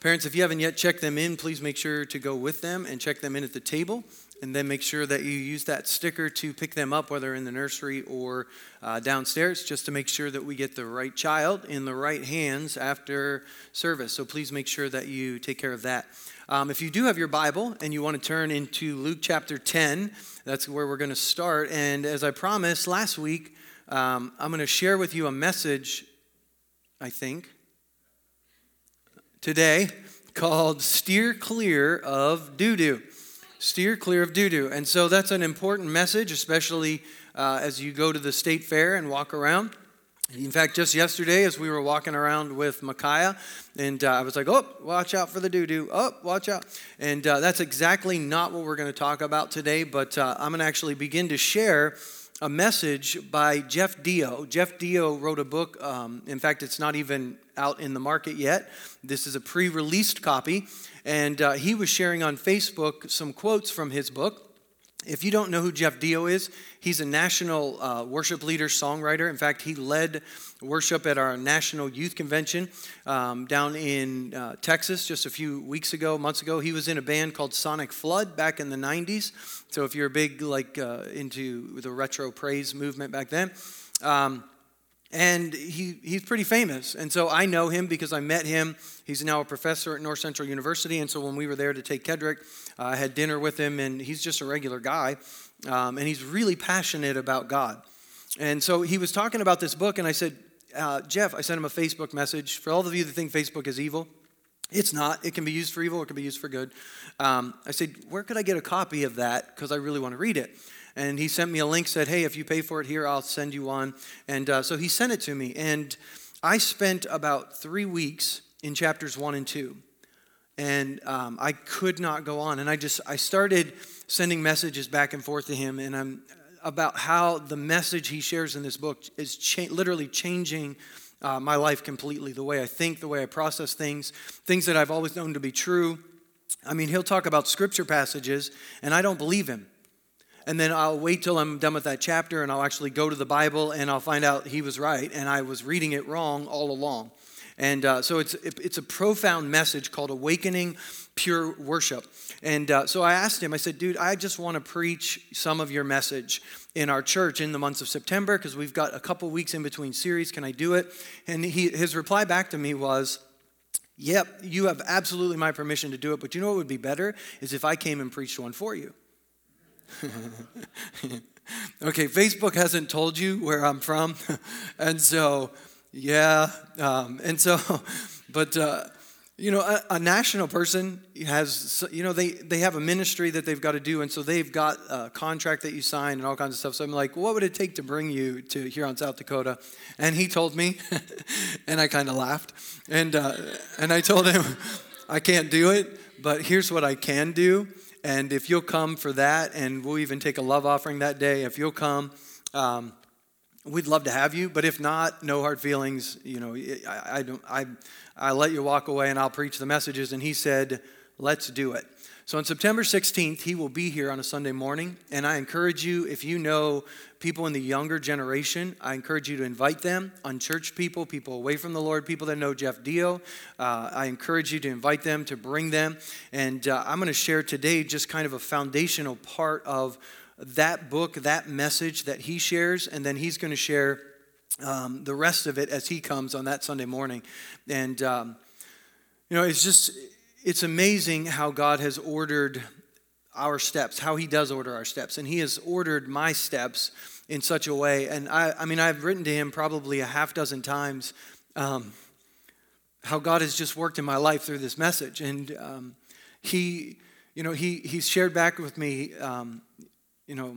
Parents, if you haven't yet checked them in, please make sure to go with them and check them in at the table. And then make sure that you use that sticker to pick them up, whether in the nursery or uh, downstairs, just to make sure that we get the right child in the right hands after service. So please make sure that you take care of that. Um, if you do have your Bible and you want to turn into Luke chapter 10, that's where we're going to start. And as I promised last week, um, I'm going to share with you a message, I think, today called Steer Clear of Doo Doo. Steer clear of doo doo. And so that's an important message, especially uh, as you go to the state fair and walk around. In fact, just yesterday, as we were walking around with Micaiah, and uh, I was like, oh, watch out for the doo doo. Oh, watch out. And uh, that's exactly not what we're going to talk about today, but uh, I'm going to actually begin to share a message by Jeff Deyo. Jeff Deyo wrote a book. Um, in fact, it's not even out in the market yet. This is a pre released copy. And uh, he was sharing on Facebook some quotes from his book. If you don't know who Jeff Deyo is, he's a national uh, worship leader, songwriter. In fact, he led worship at our national youth convention um, down in uh, Texas just a few weeks ago, months ago. He was in a band called Sonic Flood back in the 90s. So if you're big, like, uh, into the retro praise movement back then, um, and he, he's pretty famous. And so I know him because I met him. He's now a professor at North Central University. And so when we were there to take Kedrick, uh, I had dinner with him, and he's just a regular guy. Um, and he's really passionate about God. And so he was talking about this book, and I said, uh, Jeff, I sent him a Facebook message. For all of you that think Facebook is evil, it's not. It can be used for evil, it can be used for good. Um, I said, Where could I get a copy of that? Because I really want to read it and he sent me a link said hey if you pay for it here i'll send you one. And uh, so he sent it to me. And i spent about three weeks in chapters one and two. And um, i could not go on. And i just i started sending messages back and forth to him. And i'm about how the message he shares in this book is cha- literally changing uh, my life completely. The way i think the way i process things things that i've always known to be true. I mean he'll talk about scripture passages and i don't believe him and then I'll wait till I'm done with that chapter and I'll actually go to the Bible and I'll find out he was right and I was reading it wrong all along. And uh, so it's, it's a profound message called Awakening Pure Worship. And uh, so I asked him, I said, dude, I just want to preach some of your message in our church in the months of September because we've got a couple weeks in between series. Can I do it? And he, his reply back to me was, Yep, you have absolutely my permission to do it, but you know what would be better? Is if I came and preached one for you. okay, Facebook hasn't told you where I'm from. and so, yeah. Um, and so, but, uh, you know, a, a, national person has, you know, they, they have a ministry that they've got to do. And so they've got a contract that you sign and all kinds of stuff. So I'm like, what would it take to bring you to here on South Dakota? And he told me, and I kind of laughed. And, uh, and I told him, I can't do it, but here's what I can do and if you'll come for that, and we'll even take a love offering that day, if you'll come, um, we'd love to have you. But if not, no hard feelings. You know, I, I don't. I I let you walk away, and I'll preach the messages. And he said, "Let's do it." So on September 16th, he will be here on a Sunday morning. And I encourage you, if you know people in the younger generation, I encourage you to invite them, unchurched people, people away from the Lord, people that know Jeff Deyo. Uh, I encourage you to invite them, to bring them. And uh, I'm going to share today just kind of a foundational part of that book, that message that he shares. And then he's going to share um, the rest of it as he comes on that Sunday morning. And, um, you know, it's just it's amazing how God has ordered our steps, how He does order our steps. And He has ordered my steps in such a way. And I, I mean, I've written to Him probably a half dozen times um, how God has just worked in my life through this message. And um, He, you know, he, He's shared back with me, um, you know,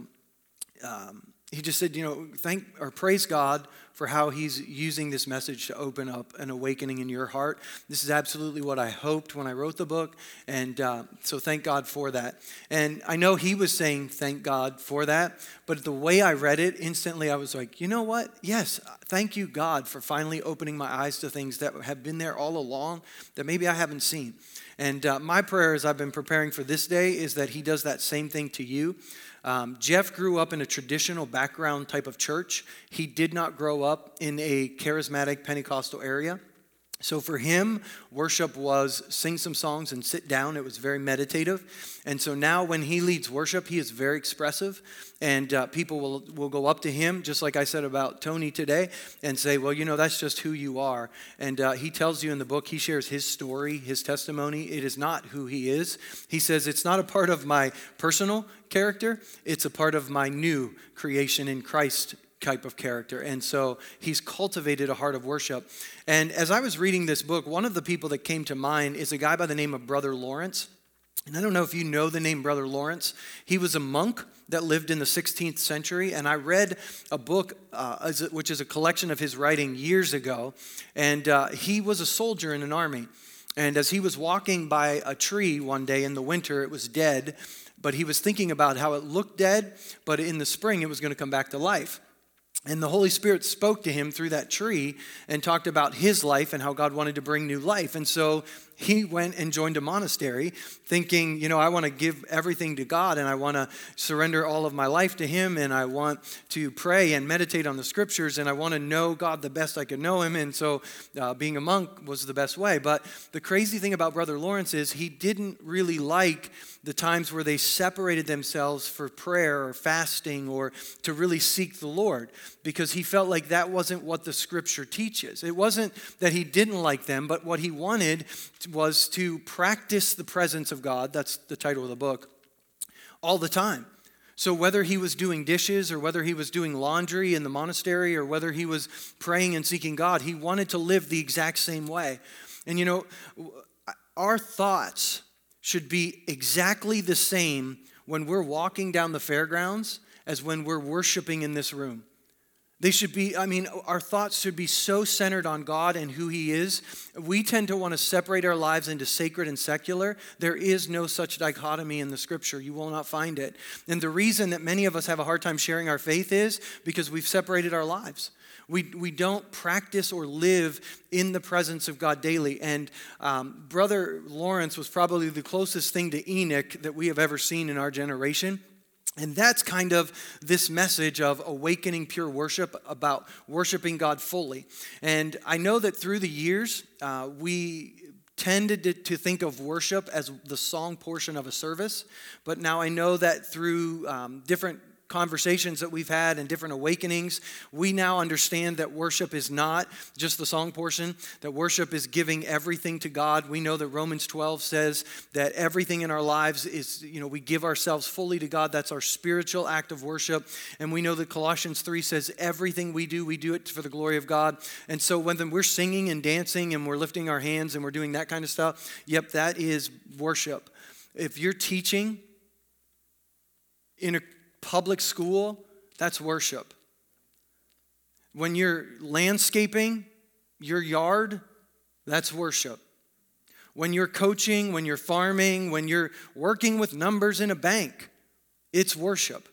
um, he just said, you know, thank or praise God for how he's using this message to open up an awakening in your heart. This is absolutely what I hoped when I wrote the book. And uh, so thank God for that. And I know he was saying thank God for that, but the way I read it, instantly I was like, you know what? Yes, thank you, God, for finally opening my eyes to things that have been there all along that maybe I haven't seen. And uh, my prayer as I've been preparing for this day is that he does that same thing to you. Um, Jeff grew up in a traditional background type of church. He did not grow up in a charismatic Pentecostal area. So for him, worship was sing some songs and sit down. It was very meditative. And so now when he leads worship, he is very expressive. And uh, people will, will go up to him, just like I said about Tony today, and say, Well, you know, that's just who you are. And uh, he tells you in the book, he shares his story, his testimony. It is not who he is. He says, It's not a part of my personal character, it's a part of my new creation in Christ type of character. And so he's cultivated a heart of worship. And as I was reading this book, one of the people that came to mind is a guy by the name of Brother Lawrence. And I don't know if you know the name Brother Lawrence. He was a monk that lived in the 16th century. And I read a book, uh, which is a collection of his writing years ago. And uh, he was a soldier in an army. And as he was walking by a tree one day in the winter, it was dead, but he was thinking about how it looked dead, but in the spring it was going to come back to life. And the Holy Spirit spoke to him through that tree and talked about his life and how God wanted to bring new life. And so he went and joined a monastery thinking, you know, I want to give everything to God and I want to surrender all of my life to Him and I want to pray and meditate on the scriptures and I want to know God the best I could know Him. And so uh, being a monk was the best way. But the crazy thing about Brother Lawrence is he didn't really like the times where they separated themselves for prayer or fasting or to really seek the Lord because he felt like that wasn't what the scripture teaches. It wasn't that he didn't like them, but what he wanted was to practice the presence of God, that's the title of the book, all the time. So, whether he was doing dishes or whether he was doing laundry in the monastery or whether he was praying and seeking God, he wanted to live the exact same way. And you know, our thoughts should be exactly the same when we're walking down the fairgrounds as when we're worshiping in this room. They should be, I mean, our thoughts should be so centered on God and who He is. We tend to want to separate our lives into sacred and secular. There is no such dichotomy in the scripture. You will not find it. And the reason that many of us have a hard time sharing our faith is because we've separated our lives. We, we don't practice or live in the presence of God daily. And um, Brother Lawrence was probably the closest thing to Enoch that we have ever seen in our generation. And that's kind of this message of awakening pure worship about worshiping God fully. And I know that through the years, uh, we tended to, to, think of worship as the song portion of a service. But now I know that through um, different conversations that we've had and different awakenings, we now understand that worship is not just the song portion, that worship is giving everything to God. We know that Romans 12 says that everything in our lives is, you know, we give ourselves fully to God. That's our spiritual act of worship. And we know that Colossians 3 says everything we do, we do it for the glory of God. And so when we're singing and dancing and we're lifting our hands and we're doing that kind of stuff, yep, that is worship. If you're teaching, in a public school, that's worship. When you're landscaping your yard, that's worship. When you're coaching, when you're farming, when you're working with numbers in a bank, it's worship.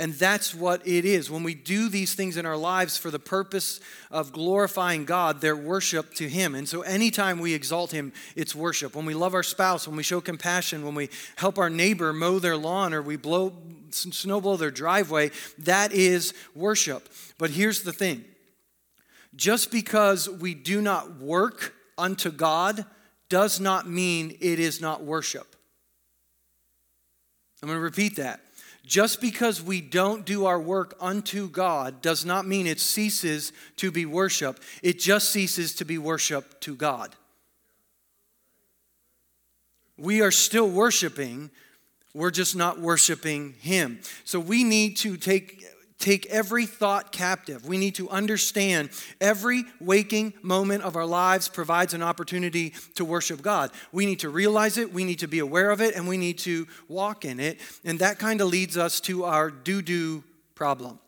And that's what it is. When we do these things in our lives for the purpose of glorifying God, they're worship to Him. And so anytime we exalt Him, it's worship. When we love our spouse, when we show compassion, when we help our neighbor mow their lawn or we blow, snow blow their driveway, that is worship. But here's the thing just because we do not work unto God does not mean it is not worship. I'm going to repeat that. Just because we don't do our work unto God does not mean it ceases to be worship. It just ceases to be worship to God. We are still worshiping, we're just not worshiping Him. So we need to take take every thought captive. We need to understand every waking moment of our lives provides an opportunity to worship God. We need to realize it, we need to be aware of it, and we need to walk in it. And that kind of leads us to our do do problem.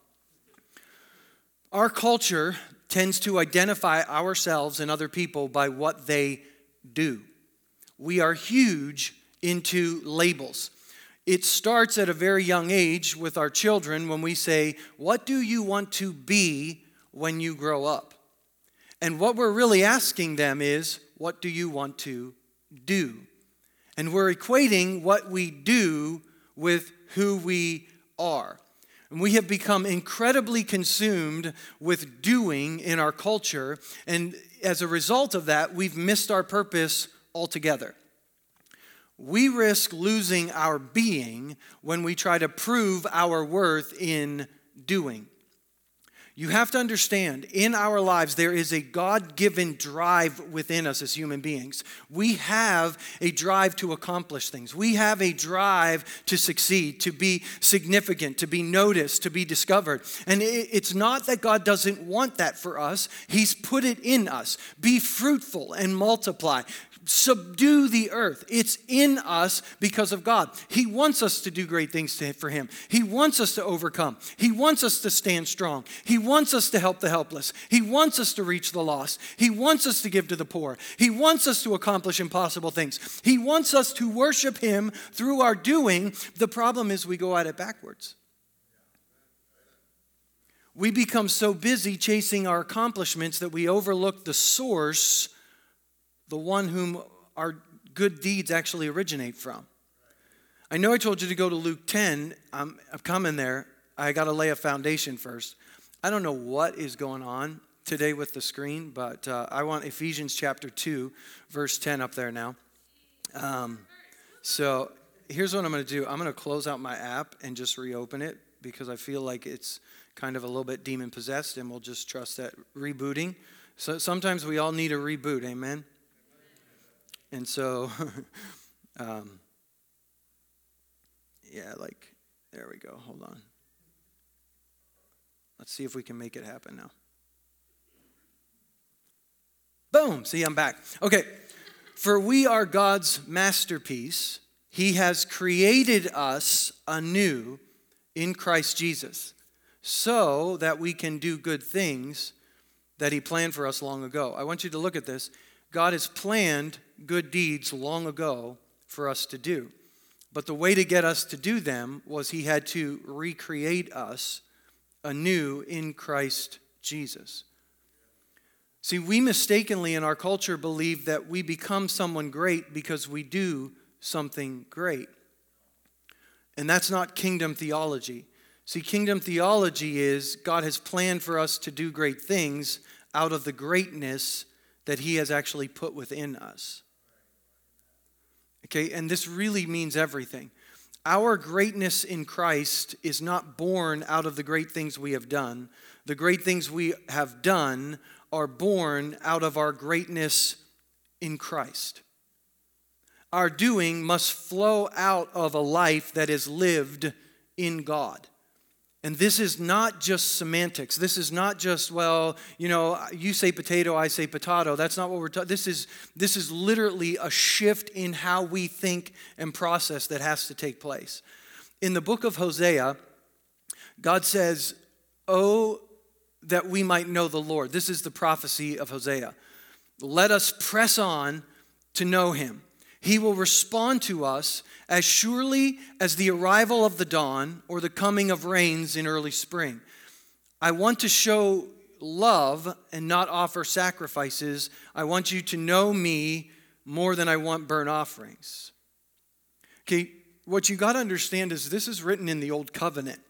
Our culture tends to identify ourselves and other people by what they do. We are huge into labels. It starts at a very young age with our children when we say, What do you want to be when you grow up? And what we're really asking them is, What do you want to do? And we're equating what we do with who we are. And we have become incredibly consumed with doing in our culture. And as a result of that, we've missed our purpose altogether. We risk losing our being when we try to prove our worth in doing. You have to understand, in our lives, there is a God given drive within us as human beings. We have a drive to accomplish things. We have a drive to succeed, to be significant, to be noticed, to be discovered. And it's not that God doesn't want that for us, He's put it in us. Be fruitful and multiply subdue the earth. It's in us because of God. He wants us to do great things to, for Him. He wants us to overcome. He wants us to stand strong. He wants us to help the helpless. He wants us to reach the lost. He wants us to give to the poor. He wants us to accomplish impossible things. He wants us to worship Him through our doing. The problem is we go at it backwards. We become so busy chasing our accomplishments that we overlook the source the one whom our good deeds actually originate from. I know I told you to go to Luke 10. I'm, I'm coming there. I got to lay a foundation first. I don't know what is going on today with the screen, but uh, I want Ephesians chapter 2, verse 10 up there now. Um, so here's what I'm going to do I'm going to close out my app and just reopen it because I feel like it's kind of a little bit demon possessed, and we'll just trust that rebooting. So sometimes we all need a reboot, amen? And so, um, yeah, like, there we go. Hold on. Let's see if we can make it happen now. Boom. See, I'm back. Okay. For we are God's masterpiece. He has created us anew in Christ Jesus so that we can do good things that He planned for us long ago. I want you to look at this. God has planned good deeds long ago for us to do. But the way to get us to do them was he had to recreate us anew in Christ Jesus. See, we mistakenly in our culture believe that we become someone great because we do something great. And that's not kingdom theology. See, kingdom theology is God has planned for us to do great things out of the greatness that He has actually put within us. Okay, and this really means everything. Our greatness in Christ is not born out of the great things we have done. The great things we have done are born out of our greatness in Christ. Our doing must flow out of a life that is lived in God. And this is not just semantics. This is not just, well, you know, you say potato, I say potato. That's not what we're talking. This is this is literally a shift in how we think and process that has to take place. In the book of Hosea, God says, "Oh, that we might know the Lord." This is the prophecy of Hosea. Let us press on to know him. He will respond to us as surely as the arrival of the dawn or the coming of rains in early spring. I want to show love and not offer sacrifices. I want you to know me more than I want burnt offerings. Okay, what you got to understand is this is written in the old covenant.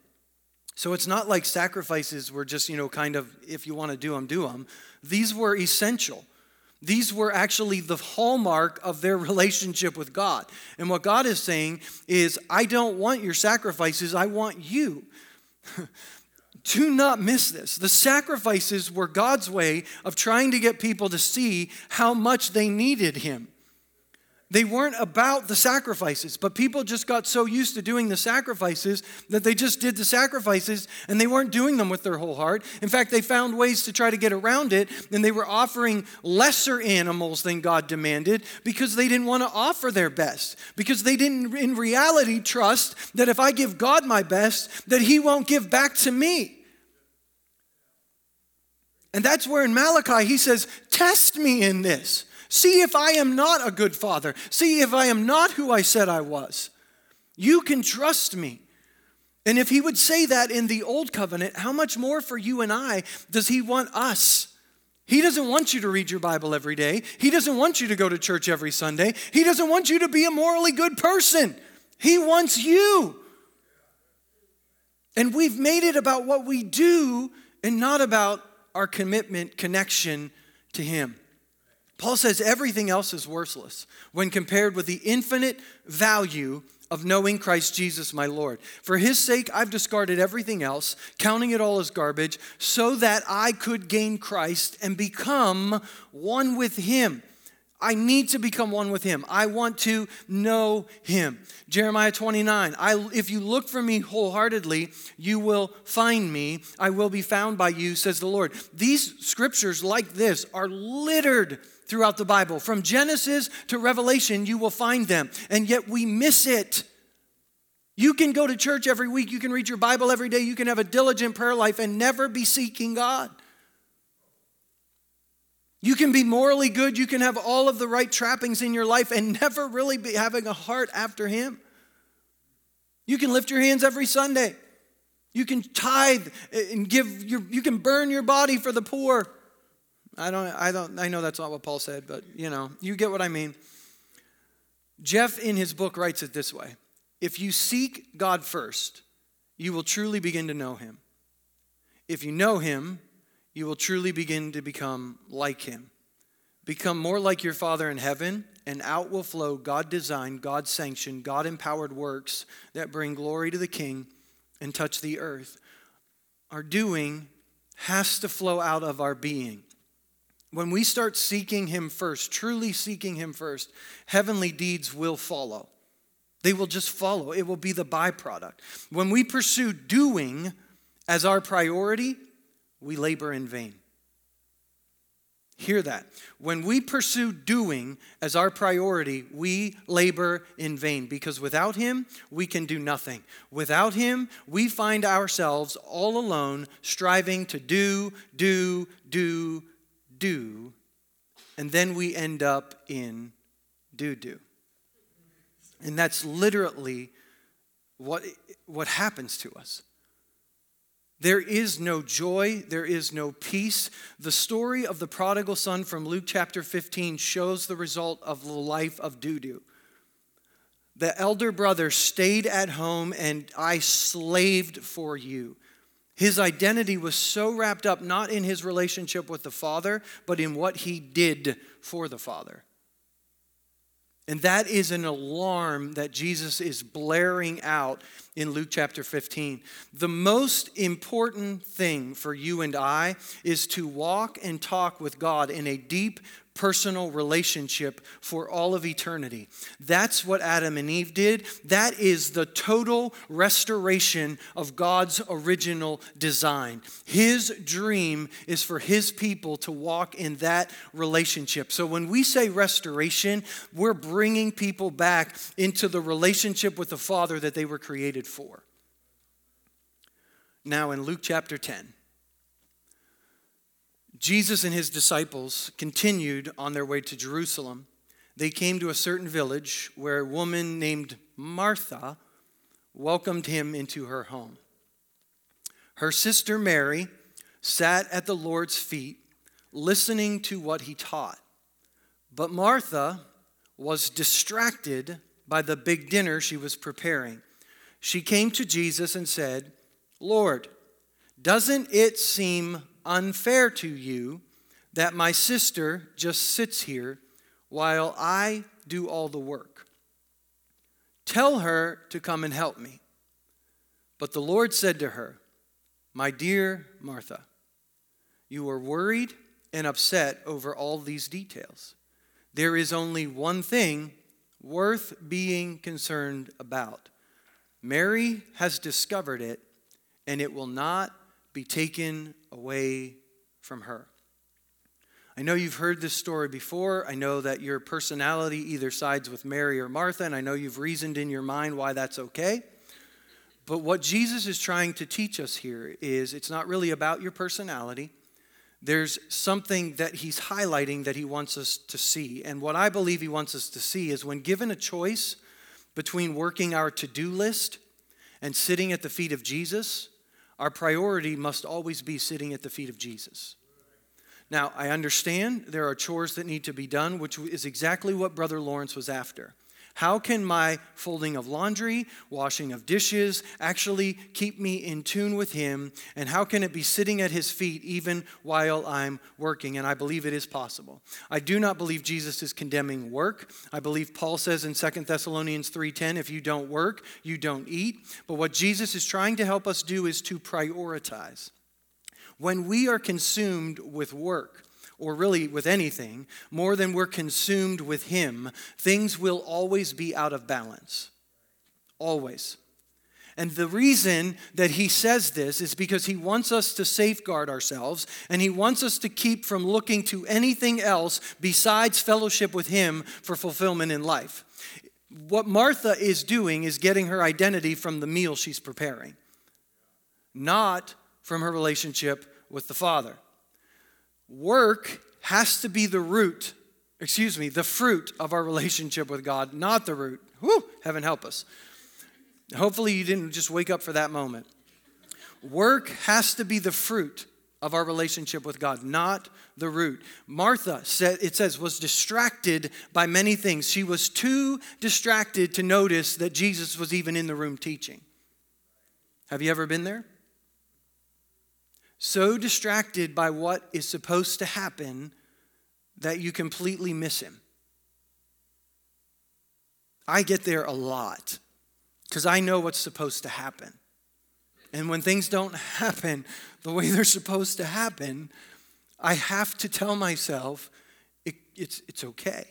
So it's not like sacrifices were just, you know, kind of if you want to do them, do them. These were essential. These were actually the hallmark of their relationship with God. And what God is saying is, I don't want your sacrifices, I want you. Do not miss this. The sacrifices were God's way of trying to get people to see how much they needed Him. They weren't about the sacrifices, but people just got so used to doing the sacrifices that they just did the sacrifices and they weren't doing them with their whole heart. In fact, they found ways to try to get around it and they were offering lesser animals than God demanded because they didn't want to offer their best. Because they didn't, in reality, trust that if I give God my best, that He won't give back to me. And that's where in Malachi he says, Test me in this. See if I am not a good father. See if I am not who I said I was. You can trust me. And if he would say that in the old covenant, how much more for you and I does he want us? He doesn't want you to read your Bible every day. He doesn't want you to go to church every Sunday. He doesn't want you to be a morally good person. He wants you. And we've made it about what we do and not about our commitment, connection to Him. Paul says everything else is worthless when compared with the infinite value of knowing Christ Jesus my Lord. For his sake, I've discarded everything else, counting it all as garbage, so that I could gain Christ and become one with him. I need to become one with him. I want to know him. Jeremiah 29, I, if you look for me wholeheartedly, you will find me. I will be found by you, says the Lord. These scriptures, like this, are littered throughout the Bible. From Genesis to Revelation, you will find them, and yet we miss it. You can go to church every week, you can read your Bible every day, you can have a diligent prayer life and never be seeking God. You can be morally good, you can have all of the right trappings in your life and never really be having a heart after Him. You can lift your hands every Sunday. You can tithe and give your, you can burn your body for the poor. I don't, I don't, I know that's not what Paul said, but you know, you get what I mean. Jeff in his book writes it this way If you seek God first, you will truly begin to know him. If you know him, you will truly begin to become like him. Become more like your Father in heaven, and out will flow God designed, God sanctioned, God empowered works that bring glory to the King and touch the earth. Our doing has to flow out of our being. When we start seeking Him first, truly seeking Him first, heavenly deeds will follow. They will just follow, it will be the byproduct. When we pursue doing as our priority, we labor in vain. Hear that. When we pursue doing as our priority, we labor in vain because without Him, we can do nothing. Without Him, we find ourselves all alone, striving to do, do, do, do, and then we end up in do do. And that's literally what, what happens to us. There is no joy, there is no peace. The story of the prodigal son from Luke chapter 15 shows the result of the life of do do. The elder brother stayed at home and I slaved for you. His identity was so wrapped up not in his relationship with the Father, but in what he did for the Father. And that is an alarm that Jesus is blaring out in Luke chapter 15. The most important thing for you and I is to walk and talk with God in a deep, personal relationship for all of eternity. That's what Adam and Eve did. That is the total restoration of God's original design. His dream is for his people to walk in that relationship. So when we say restoration, we're bringing people back into the relationship with the Father that they were created for. Now, in Luke chapter 10, Jesus and his disciples continued on their way to Jerusalem. They came to a certain village where a woman named Martha welcomed him into her home. Her sister Mary sat at the Lord's feet, listening to what he taught. But Martha was distracted by the big dinner she was preparing. She came to Jesus and said, Lord, doesn't it seem unfair to you that my sister just sits here while I do all the work. Tell her to come and help me. But the Lord said to her, My dear Martha, you are worried and upset over all these details. There is only one thing worth being concerned about. Mary has discovered it, and it will not be taken away from her. I know you've heard this story before. I know that your personality either sides with Mary or Martha, and I know you've reasoned in your mind why that's okay. But what Jesus is trying to teach us here is it's not really about your personality. There's something that he's highlighting that he wants us to see. And what I believe he wants us to see is when given a choice between working our to do list and sitting at the feet of Jesus, our priority must always be sitting at the feet of Jesus. Now, I understand there are chores that need to be done, which is exactly what Brother Lawrence was after. How can my folding of laundry, washing of dishes actually keep me in tune with Him? And how can it be sitting at His feet even while I'm working? And I believe it is possible. I do not believe Jesus is condemning work. I believe Paul says in 2 Thessalonians 3:10, if you don't work, you don't eat. But what Jesus is trying to help us do is to prioritize. When we are consumed with work, or really with anything, more than we're consumed with Him, things will always be out of balance. Always. And the reason that he says this is because he wants us to safeguard ourselves and he wants us to keep from looking to anything else besides fellowship with him for fulfillment in life. What Martha is doing is getting her identity from the meal she's preparing, not from her relationship with the Father. Work has to be the root, excuse me, the fruit of our relationship with God, not the root. Whew, heaven help us. Hopefully, you didn't just wake up for that moment. Work has to be the fruit of our relationship with God, not the root. Martha said it says was distracted by many things. She was too distracted to notice that Jesus was even in the room teaching. Have you ever been there? So distracted by what is supposed to happen that you completely miss him. I get there a lot because I know what's supposed to happen. And when things don't happen the way they're supposed to happen, I have to tell myself it, it's, it's okay.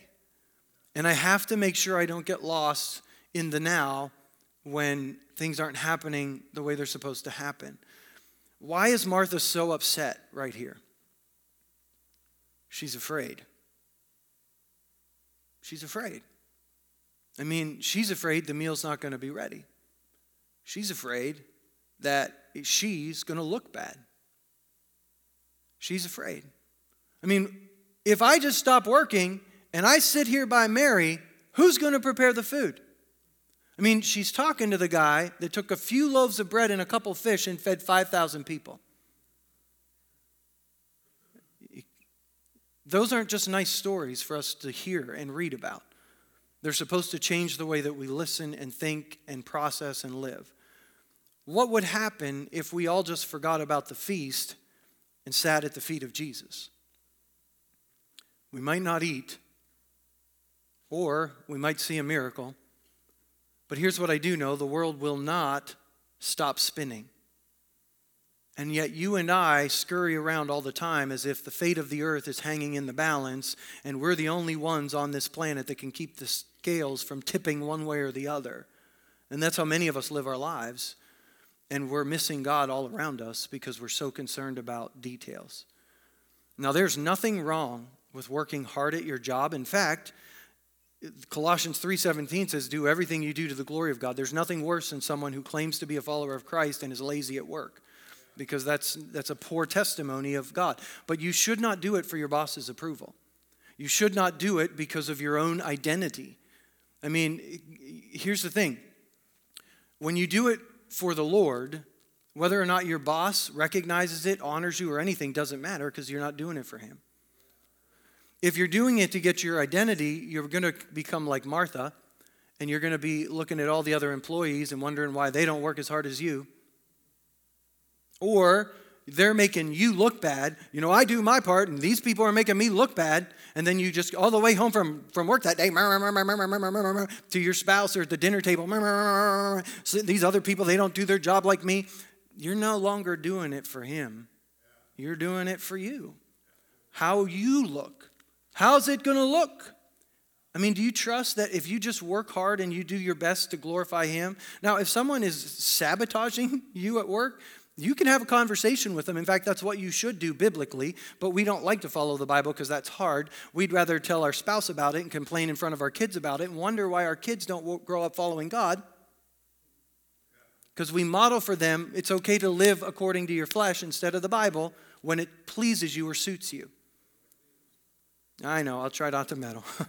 And I have to make sure I don't get lost in the now when things aren't happening the way they're supposed to happen. Why is Martha so upset right here? She's afraid. She's afraid. I mean, she's afraid the meal's not going to be ready. She's afraid that she's going to look bad. She's afraid. I mean, if I just stop working and I sit here by Mary, who's going to prepare the food? I mean, she's talking to the guy that took a few loaves of bread and a couple fish and fed 5,000 people. Those aren't just nice stories for us to hear and read about. They're supposed to change the way that we listen and think and process and live. What would happen if we all just forgot about the feast and sat at the feet of Jesus? We might not eat, or we might see a miracle but here's what I do know the world will not stop spinning. And yet, you and I scurry around all the time as if the fate of the earth is hanging in the balance, and we're the only ones on this planet that can keep the scales from tipping one way or the other. And that's how many of us live our lives. And we're missing God all around us because we're so concerned about details. Now, there's nothing wrong with working hard at your job. In fact, Colossians 3:17 says do everything you do to the glory of God. There's nothing worse than someone who claims to be a follower of Christ and is lazy at work because that's that's a poor testimony of God. But you should not do it for your boss's approval. You should not do it because of your own identity. I mean, here's the thing. When you do it for the Lord, whether or not your boss recognizes it, honors you or anything doesn't matter because you're not doing it for him. If you're doing it to get your identity, you're going to become like Martha, and you're going to be looking at all the other employees and wondering why they don't work as hard as you. Or they're making you look bad. You know, I do my part, and these people are making me look bad. And then you just, all the way home from, from work that day, to your spouse or at the dinner table, so these other people, they don't do their job like me. You're no longer doing it for him, you're doing it for you. How you look. How's it going to look? I mean, do you trust that if you just work hard and you do your best to glorify Him? Now, if someone is sabotaging you at work, you can have a conversation with them. In fact, that's what you should do biblically, but we don't like to follow the Bible because that's hard. We'd rather tell our spouse about it and complain in front of our kids about it and wonder why our kids don't grow up following God. Because we model for them it's okay to live according to your flesh instead of the Bible when it pleases you or suits you. I know, I'll try not to meddle.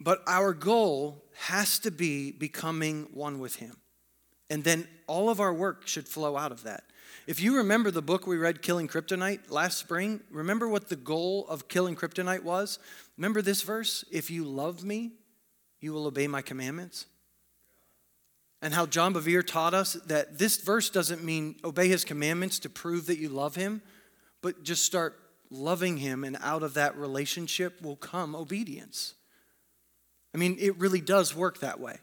but our goal has to be becoming one with Him. And then all of our work should flow out of that. If you remember the book we read, Killing Kryptonite, last spring, remember what the goal of Killing Kryptonite was? Remember this verse? If you love me, you will obey my commandments? And how John Bevere taught us that this verse doesn't mean obey his commandments to prove that you love him, but just start loving him, and out of that relationship will come obedience. I mean, it really does work that way.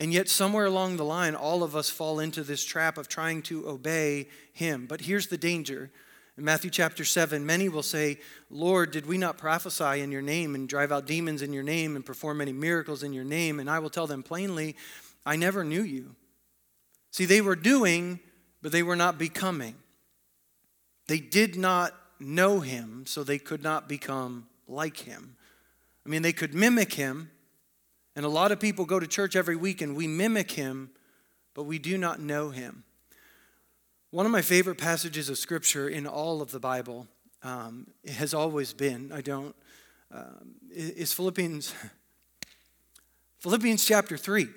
And yet, somewhere along the line, all of us fall into this trap of trying to obey him. But here's the danger. In Matthew chapter 7, many will say, Lord, did we not prophesy in your name and drive out demons in your name and perform many miracles in your name? And I will tell them plainly, I never knew you. See, they were doing, but they were not becoming. They did not know him, so they could not become like him. I mean, they could mimic him, and a lot of people go to church every week and we mimic him, but we do not know him. One of my favorite passages of scripture in all of the Bible um, has always been, I don't, um, is Philippians, Philippians chapter 3.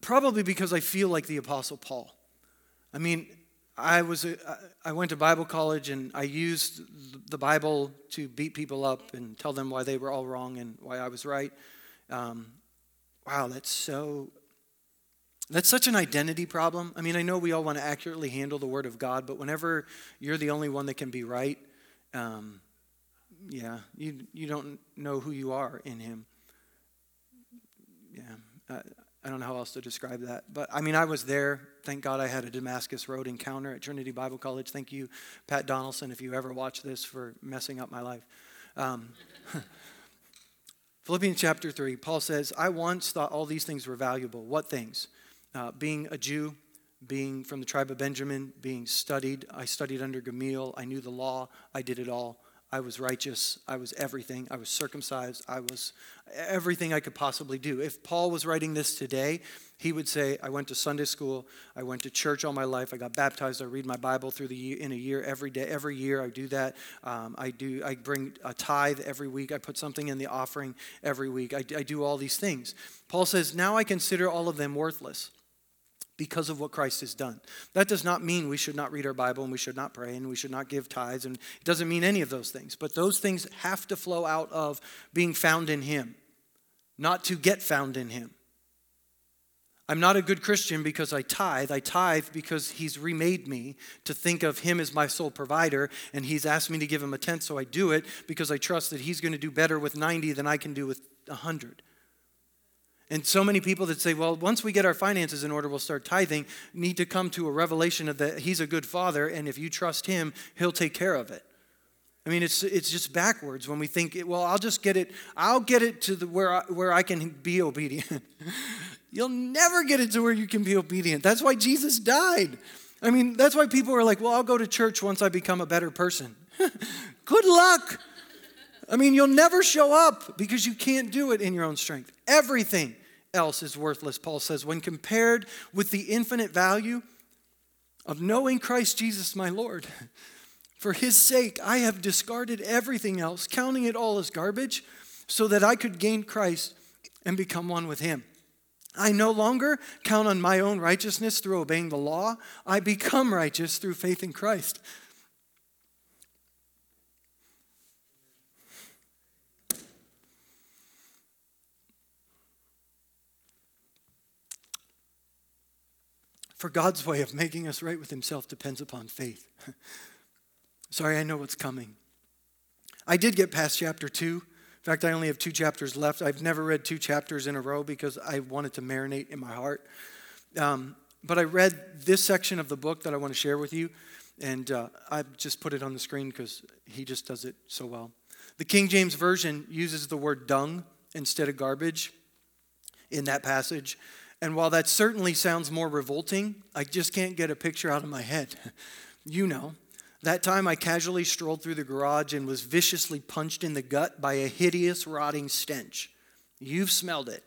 Probably because I feel like the Apostle Paul. I mean, I was a, I went to Bible college and I used the Bible to beat people up and tell them why they were all wrong and why I was right. Um, wow, that's so that's such an identity problem. I mean, I know we all want to accurately handle the Word of God, but whenever you're the only one that can be right, um, yeah, you you don't know who you are in Him. Yeah, uh, I don't know how else to describe that. But I mean, I was there. Thank God I had a Damascus Road encounter at Trinity Bible College. Thank you, Pat Donaldson, if you ever watch this, for messing up my life. Um, Philippians chapter 3, Paul says, I once thought all these things were valuable. What things? Uh, being a Jew, being from the tribe of Benjamin, being studied. I studied under Gamaliel. I knew the law. I did it all. I was righteous. I was everything. I was circumcised. I was everything I could possibly do. If Paul was writing this today, he would say, I went to Sunday school. I went to church all my life. I got baptized. I read my Bible through the in a year every day. Every year I do that. Um, I do. I bring a tithe every week. I put something in the offering every week. I, I do all these things. Paul says, now I consider all of them worthless because of what Christ has done. That does not mean we should not read our Bible and we should not pray and we should not give tithes, and it doesn't mean any of those things. But those things have to flow out of being found in Him, not to get found in Him. I'm not a good Christian because I tithe. I tithe because He's remade me to think of Him as my sole provider, and He's asked me to give Him a tenth, so I do it because I trust that He's going to do better with 90 than I can do with 100. And so many people that say, well, once we get our finances in order, we'll start tithing, need to come to a revelation of that He's a good Father, and if you trust Him, He'll take care of it. I mean, it's, it's just backwards when we think, well, I'll just get it, I'll get it to the, where, I, where I can be obedient. You'll never get it to where you can be obedient. That's why Jesus died. I mean, that's why people are like, well, I'll go to church once I become a better person. Good luck. I mean, you'll never show up because you can't do it in your own strength. Everything else is worthless, Paul says, when compared with the infinite value of knowing Christ Jesus, my Lord. For his sake, I have discarded everything else, counting it all as garbage, so that I could gain Christ and become one with him. I no longer count on my own righteousness through obeying the law. I become righteous through faith in Christ. For God's way of making us right with Himself depends upon faith. Sorry, I know what's coming. I did get past chapter two. In fact, I only have two chapters left. I've never read two chapters in a row because I wanted to marinate in my heart. Um, but I read this section of the book that I want to share with you, and uh, I just put it on the screen because he just does it so well. The King James Version uses the word dung instead of garbage in that passage. And while that certainly sounds more revolting, I just can't get a picture out of my head. you know, that time I casually strolled through the garage and was viciously punched in the gut by a hideous, rotting stench. You've smelled it.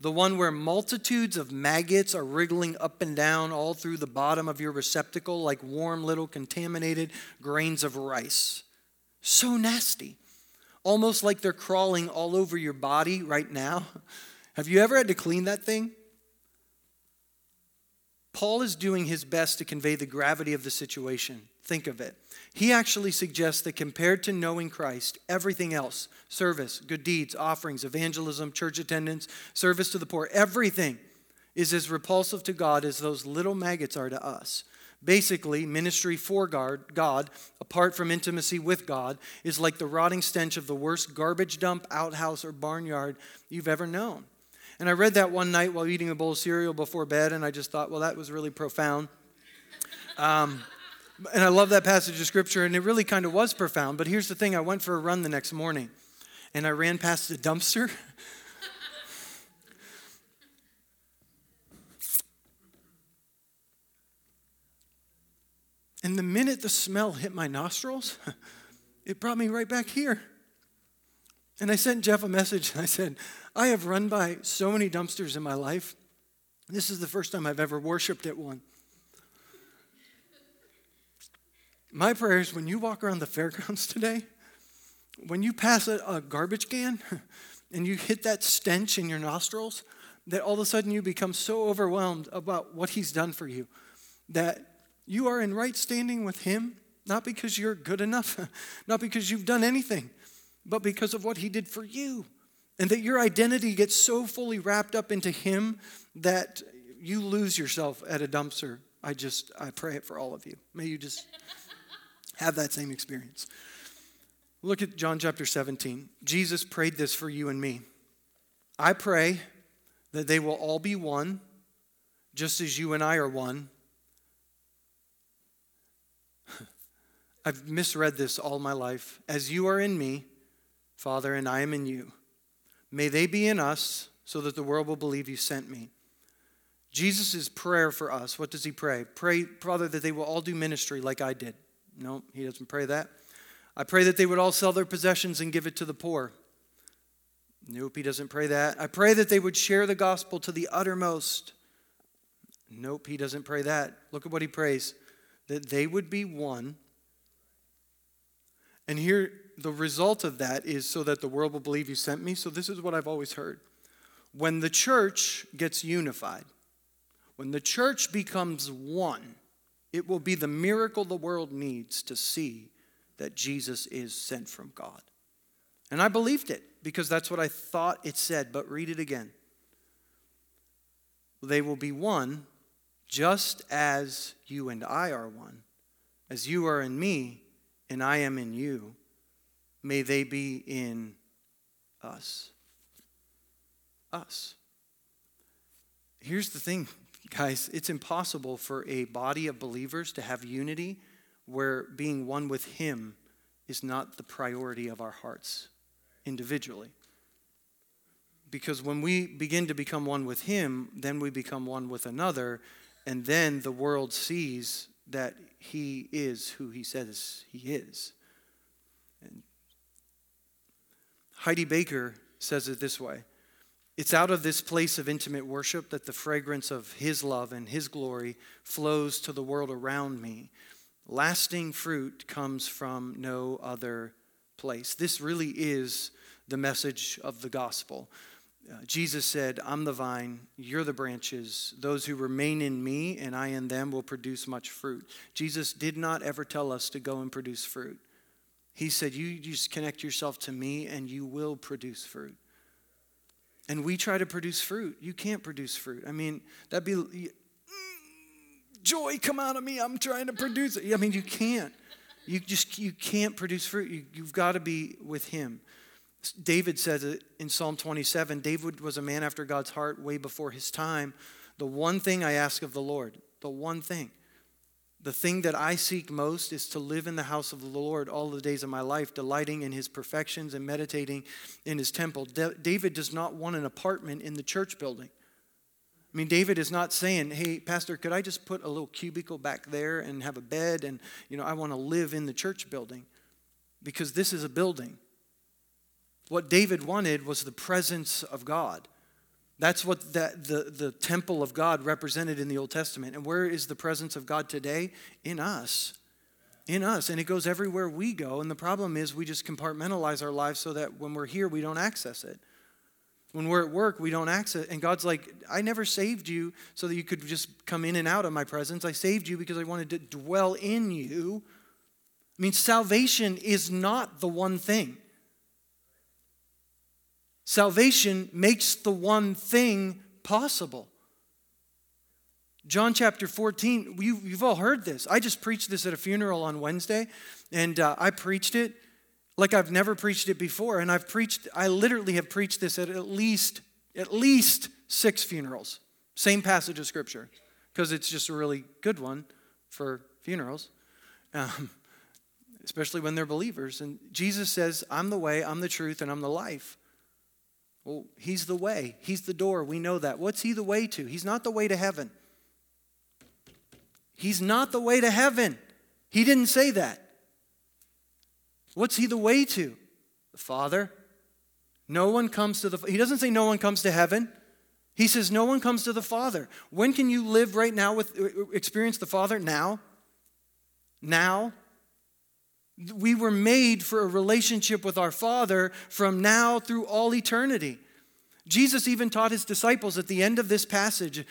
The one where multitudes of maggots are wriggling up and down all through the bottom of your receptacle like warm little contaminated grains of rice. So nasty. Almost like they're crawling all over your body right now. Have you ever had to clean that thing? Paul is doing his best to convey the gravity of the situation. Think of it. He actually suggests that compared to knowing Christ, everything else service, good deeds, offerings, evangelism, church attendance, service to the poor everything is as repulsive to God as those little maggots are to us. Basically, ministry for God, apart from intimacy with God, is like the rotting stench of the worst garbage dump, outhouse, or barnyard you've ever known. And I read that one night while eating a bowl of cereal before bed, and I just thought, well, that was really profound. Um, and I love that passage of scripture, and it really kind of was profound. But here's the thing I went for a run the next morning, and I ran past the dumpster. and the minute the smell hit my nostrils, it brought me right back here. And I sent Jeff a message, and I said, I have run by so many dumpsters in my life. This is the first time I've ever worshiped at one. My prayer is when you walk around the fairgrounds today, when you pass a, a, garbage can and you hit that stench in your nostrils, that all of a sudden you become so overwhelmed about what he's done for you that you are in right standing with him, not because you're good enough, not because you've done anything, but because of what he did for you. And that your identity gets so fully wrapped up into him that you lose yourself at a dumpster. I just, I pray it for all of you. May you just have that same experience. Look at John chapter 17. Jesus prayed this for you and me. I pray that they will all be one, just as you and I are one. I've misread this all my life. As you are in me, Father, and I am in you, may they be in us so that the world will believe you sent me. Jesus' prayer for us, what does he pray? Pray, Father, that they will all do ministry like I did. No, he doesn't pray that. I pray that they would all sell their possessions and give it to the poor. Nope, he doesn't pray that. I pray that they would share the gospel to the uttermost. Nope, he doesn't pray that. Look at what he prays that they would be one. And here, the result of that is so that the world will believe you sent me. So, this is what I've always heard. When the church gets unified, when the church becomes one, it will be the miracle the world needs to see that Jesus is sent from God. And I believed it because that's what I thought it said, but read it again. They will be one just as you and I are one. As you are in me and I am in you, may they be in us. Us. Here's the thing Guys, it's impossible for a body of believers to have unity where being one with Him is not the priority of our hearts individually. Because when we begin to become one with Him, then we become one with another, and then the world sees that He is who He says He is. And Heidi Baker says it this way it's out of this place of intimate worship that the fragrance of His love and His glory flows to the world around me. Lasting fruit comes from no other place. This really is the message of the gospel. Uh, Jesus said, I'm the vine, you're the branches. Those who remain in me and I in them will produce much fruit. Jesus did not ever tell us to go and produce fruit. He said, You just connect yourself to me and you will produce fruit and we try to produce fruit. You can't produce fruit. I mean, that'd be mm, joy come out of me. I'm trying to produce it. I mean, you can't. You just you can't produce fruit. You, you've got to be with Him. David says it in Psalm 27. David was a man after God's heart way before his time. The one thing I ask of the Lord, the one thing, the thing that I seek most is to live in the house of the Lord all the days of my life, delighting in his perfections and meditating in his temple. David does not want an apartment in the church building. I mean, David is not saying, hey, Pastor, could I just put a little cubicle back there and have a bed and, you know, I want to live in the church building because this is a building. What David wanted was the presence of God. That's what that, the, the temple of God represented in the Old Testament. And where is the presence of God today? In us. In us. And it goes everywhere we go. And the problem is we just compartmentalize our lives so that when we're here, we don't access it. When we're at work, we don't access. It. And God's like, I never saved you so that you could just come in and out of my presence. I saved you because I wanted to dwell in you. I mean, salvation is not the one thing. Salvation makes the one thing possible. John chapter 14, you, have all heard this. I just preached this at a funeral on Wednesday, and uh, I preached it like I've never preached it before. And I've preached, I literally have preached this at at least, at least six funerals. Same passage of scripture, because it's just a really good one for funerals, um, especially when they're believers. And Jesus says, I'm the way, I'm the truth, and I'm the life. Well, He's the way, He's the door. We know that. What's He the way to? He's not the way to heaven. He's not the way to heaven. He didn't say that. What's he the way to? The Father. No one comes to the He doesn't say no one comes to heaven. He says no one comes to the Father. When can you live right now with experience the Father? Now. Now. We were made for a relationship with our Father from now through all eternity. Jesus even taught his disciples at the end of this passage,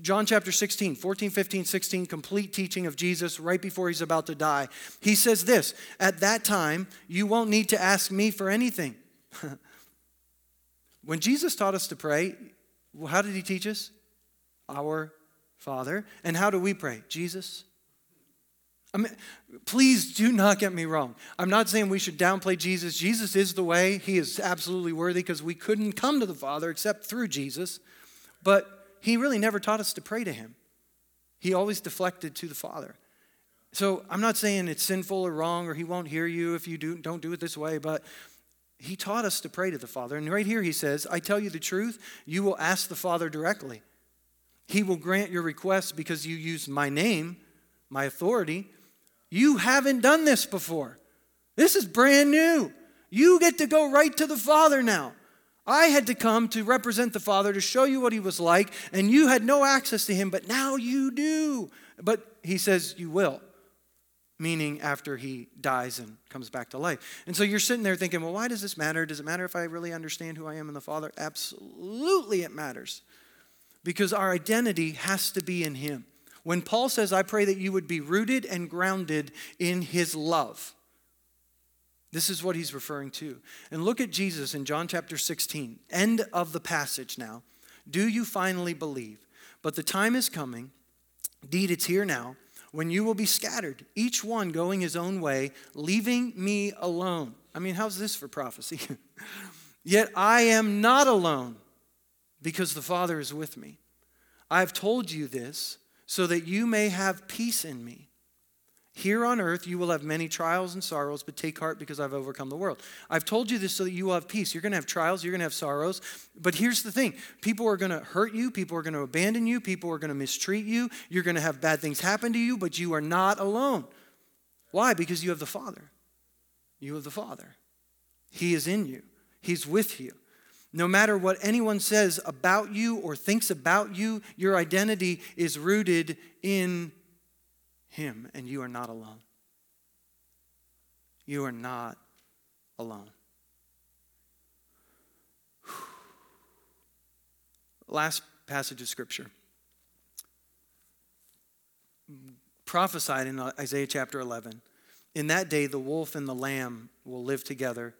John chapter 16, 14, 15, 16, complete teaching of Jesus right before he's about to die. He says this At that time, you won't need to ask me for anything. when Jesus taught us to pray, how did he teach us? Our Father. And how do we pray? Jesus, I mean, please do not get me wrong. I'm not saying we should downplay Jesus. Jesus is the way. He is absolutely worthy because we couldn't come to the Father except through Jesus. But he really never taught us to pray to him. He always deflected to the Father. So I'm not saying it's sinful or wrong or he won't hear you if you do, don't do it this way, but he taught us to pray to the Father. And right here he says, I tell you the truth, you will ask the Father directly. He will grant your requests because you use my name, my authority, you haven't done this before. This is brand new. You get to go right to the Father now. I had to come to represent the Father to show you what he was like, and you had no access to him, but now you do. But he says you will, meaning after he dies and comes back to life. And so you're sitting there thinking, well, why does this matter? Does it matter if I really understand who I am in the Father? Absolutely, it matters. Because our identity has to be in him. When Paul says, I pray that you would be rooted and grounded in his love, this is what he's referring to. And look at Jesus in John chapter 16, end of the passage now. Do you finally believe? But the time is coming, indeed, it's here now, when you will be scattered, each one going his own way, leaving me alone. I mean, how's this for prophecy? Yet I am not alone because the Father is with me. I've told you this so that you may have peace in me. Here on earth, you will have many trials and sorrows, but take heart because I've overcome the world. I've told you this so that you will have peace. You're going to have trials, you're going to have sorrows. But here's the thing people are going to hurt you, people are going to abandon you, people are going to mistreat you, you're going to have bad things happen to you, but you are not alone. Why? Because you have the Father. You have the Father. He is in you, He's with you. No matter what anyone says about you or thinks about you, your identity is rooted in Him, and you are not alone. You are not alone. Last passage of Scripture. Prophesied in Isaiah chapter 11. In that day, the wolf and the lamb will live together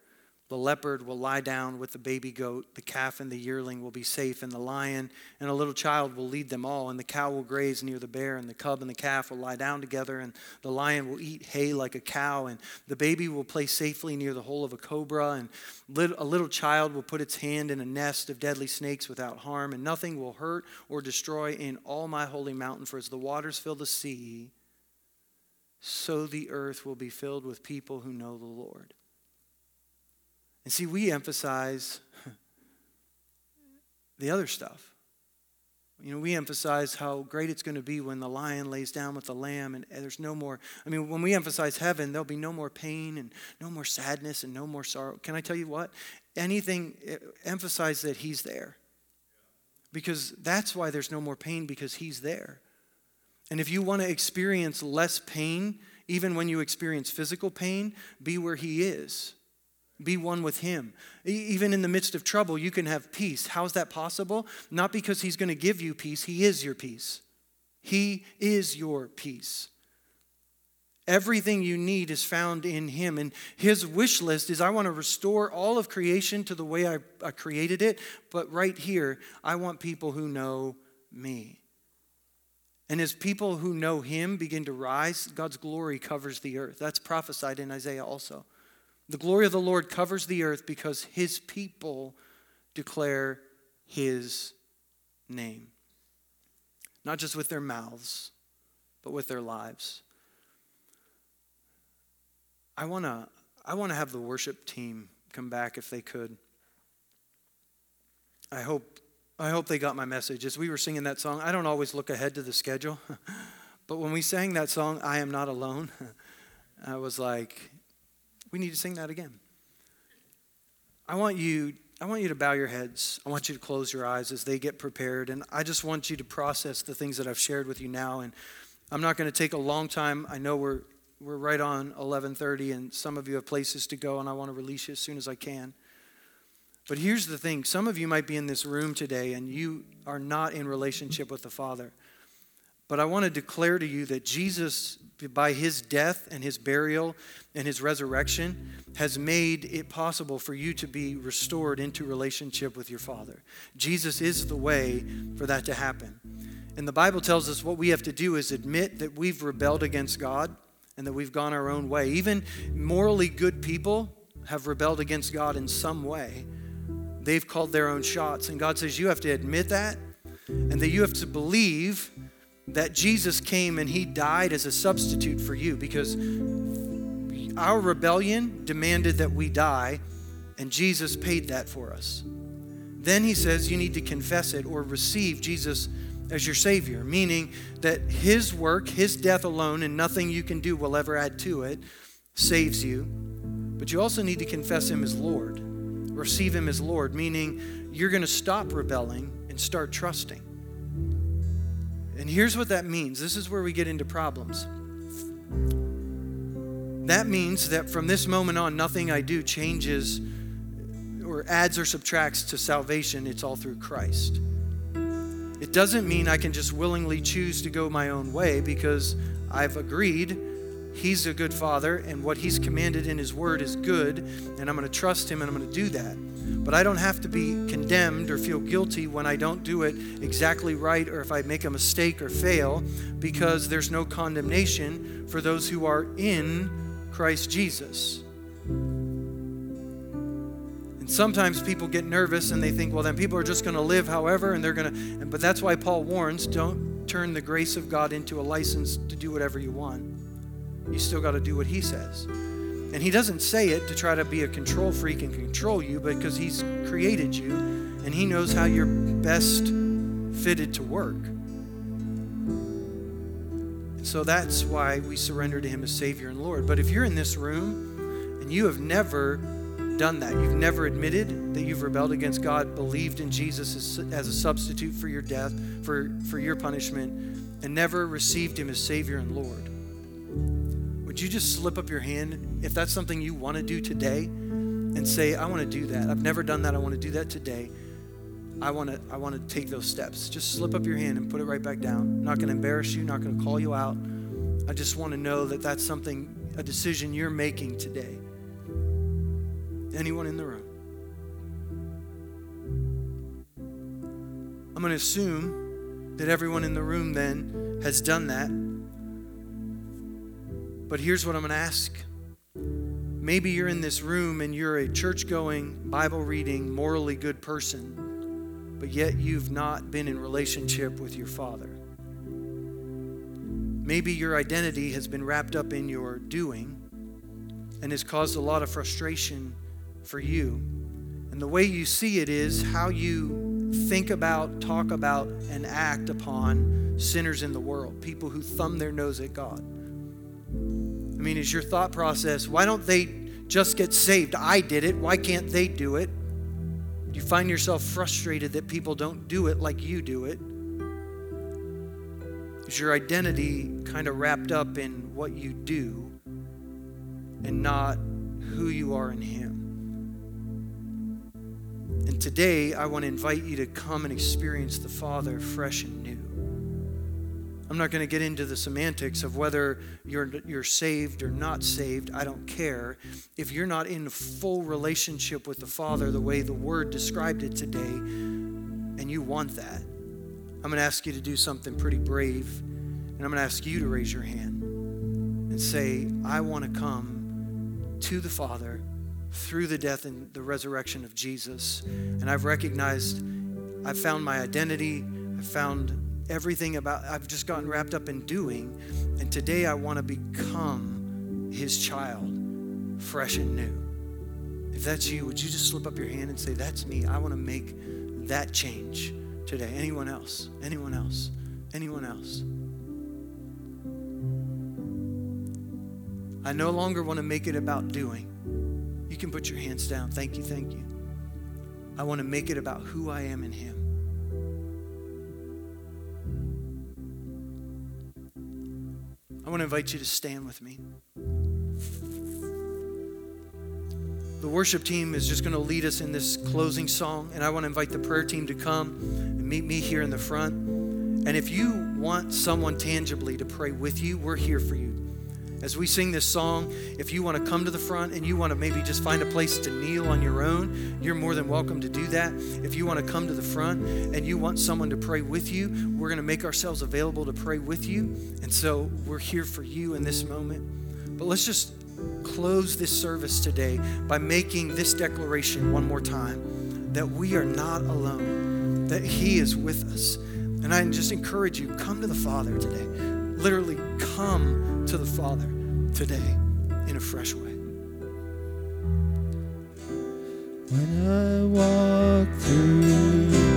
the leopard will lie down with the baby goat, the calf and the yearling will be safe, and the lion and a little child will lead them all, and the cow will graze near the bear, and the cub and the calf will lie down together, and the lion will eat hay like a cow, and the baby will play safely near the hole of a cobra, and a little child will put its hand in a nest of deadly snakes without harm, and nothing will hurt or destroy in all my holy mountain, for as the waters fill the sea, so the earth will be filled with people who know the Lord. And see, we emphasize the other stuff. You know, we emphasize how great it's going to be when the lion lays down with the lamb and there's no more. I mean, when we emphasize heaven, there'll be no more pain and no more sadness and no more sorrow. Can I tell you what? Anything, eh, emphasize that He's there. Because that's why there's no more pain, because He's there. And if you want to experience less pain, even when you experience physical pain, be where He is Be one with Him. Even in the midst of trouble, you can have peace. How is that possible? Not because He's going to give you peace, He is your peace. He is your peace. Everything you need is found in Him. And His wish list is I want to restore all of creation to the way I, I created it, but right here, I want people who know me. And as people who know Him begin to rise, God's glory covers the earth. That's prophesied in Isaiah also. The glory of the Lord covers the earth because His people declare His name. Not just with their mouths, but with their lives. I want to I want to have the worship team come back if they could. I hope I hope they got my message. As we were singing that song, I don't always look ahead to the schedule, but when we sang that song, I Am Not Alone, I was like, we need to sing that again. I want you I want you to bow your heads. I want you to close your eyes as they get prepared and I just want you to process the things that I've shared with you now and I'm not going to take a long time. I know we're we're right on 11:30 and some of you have places to go and I want to release you as soon as I can. But here's the thing, some of you might be in this room today and you are not in relationship with the Father. But I want to declare to you that Jesus by his death and his burial and his resurrection has made it possible for you to be restored into relationship with your Father. Jesus is the way for that to happen. And the Bible tells us what we have to do is admit that we've rebelled against God and that we've gone our own way. Even morally good people have rebelled against God in some way. They've called their own shots. And God says, You have to admit that and that you have to believe that Jesus came and he died as a substitute for you because our rebellion demanded that we die, and Jesus paid that for us. Then he says you need to confess it or receive Jesus as your Savior, meaning that His work, His death alone, and nothing you can do will ever add to it, saves you. But you also need to confess Him as Lord, receive Him as Lord, meaning you're going to stop rebelling and start trusting. And here's what that means this is where we get into problems. That means that from this moment on, nothing I do changes or adds or subtracts to salvation. It's all through Christ. It doesn't mean I can just willingly choose to go my own way because I've agreed He's a good father and what He's commanded in His word is good, and I'm going to trust Him and I'm going to do that. But I don't have to be condemned or feel guilty when I don't do it exactly right or if I make a mistake or fail because there's no condemnation for those who are in Christ Jesus. And sometimes people get nervous and they think, well, then people are just going to live however, and they're going to. But that's why Paul warns don't turn the grace of God into a license to do whatever you want. You still got to do what he says. And he doesn't say it to try to be a control freak and control you, but because he's created you and he knows how you're best fitted to work. So that's why we surrender to him as Savior and Lord. But if you're in this room and you have never done that. You've never admitted that you've rebelled against God, believed in Jesus as, as, a substitute for your death, for, for your punishment, and never received Him as Savior and Lord. Would you just slip up your hand if that's something you want to do today and say, I want to do that? I've never done that. I want to do that today. I want to I want to take those steps. Just slip up your hand and put it right back down. I'm not going to embarrass you, not going to call you out. I just want to know that that's something a decision you're making today. Anyone in the room? I'm going to assume that everyone in the room then has done that. But here's what I'm going to ask. Maybe you're in this room and you're a church going, Bible reading, morally good person, but yet you've not been in relationship with your Father. Maybe your identity has been wrapped up in your doing and has caused a lot of frustration for you. And the way you see it is how you think about, talk about, and act upon sinners in the world, people who thumb their nose at God. I mean, is your thought process, why don't they just get saved? I did it. Why can't they do it? Do you find yourself frustrated that people don't do it like you do it? Is your identity kind of wrapped up in what you do and not who you are in Him? And today, I want to invite you to come and experience the Father fresh and new. I'm not going to get into the semantics of whether you're, you're saved or not saved. I don't care. If you're not in full relationship with the Father the way the Word described it today, and you want that, I'm going to ask you to do something pretty brave. And I'm going to ask you to raise your hand and say, I want to come to the Father through the death and the resurrection of Jesus. And I've recognized I've found my identity, I've found everything about, I've just gotten wrapped up in doing. And today I want to become his child, fresh and new. If that's you, would you just slip up your hand and say, That's me? I want to make that change today. Anyone else? Anyone else? Anyone else? I no longer want to make it about doing. You can put your hands down. Thank you, thank you. I want to make it about who I am in Him. Want to invite you to stand with me. The worship team is just going to lead us in this closing song, and I want to invite the prayer team to come and meet me here in the front. And if you want someone tangibly to pray with you, we're here for you. As we sing this song, if you want to come to the front and you want to maybe just find a place to kneel on your own, you're more than welcome to do that. If you want to come to the front and you want someone to pray with you, we're going to make ourselves available to pray with you. And so we're here for you in this moment. But let's just close this service today by making this declaration one more time that we are not alone, that He is with us. And I just encourage you come to the Father today. Literally, come to the Father today in a fresh way. When I walk through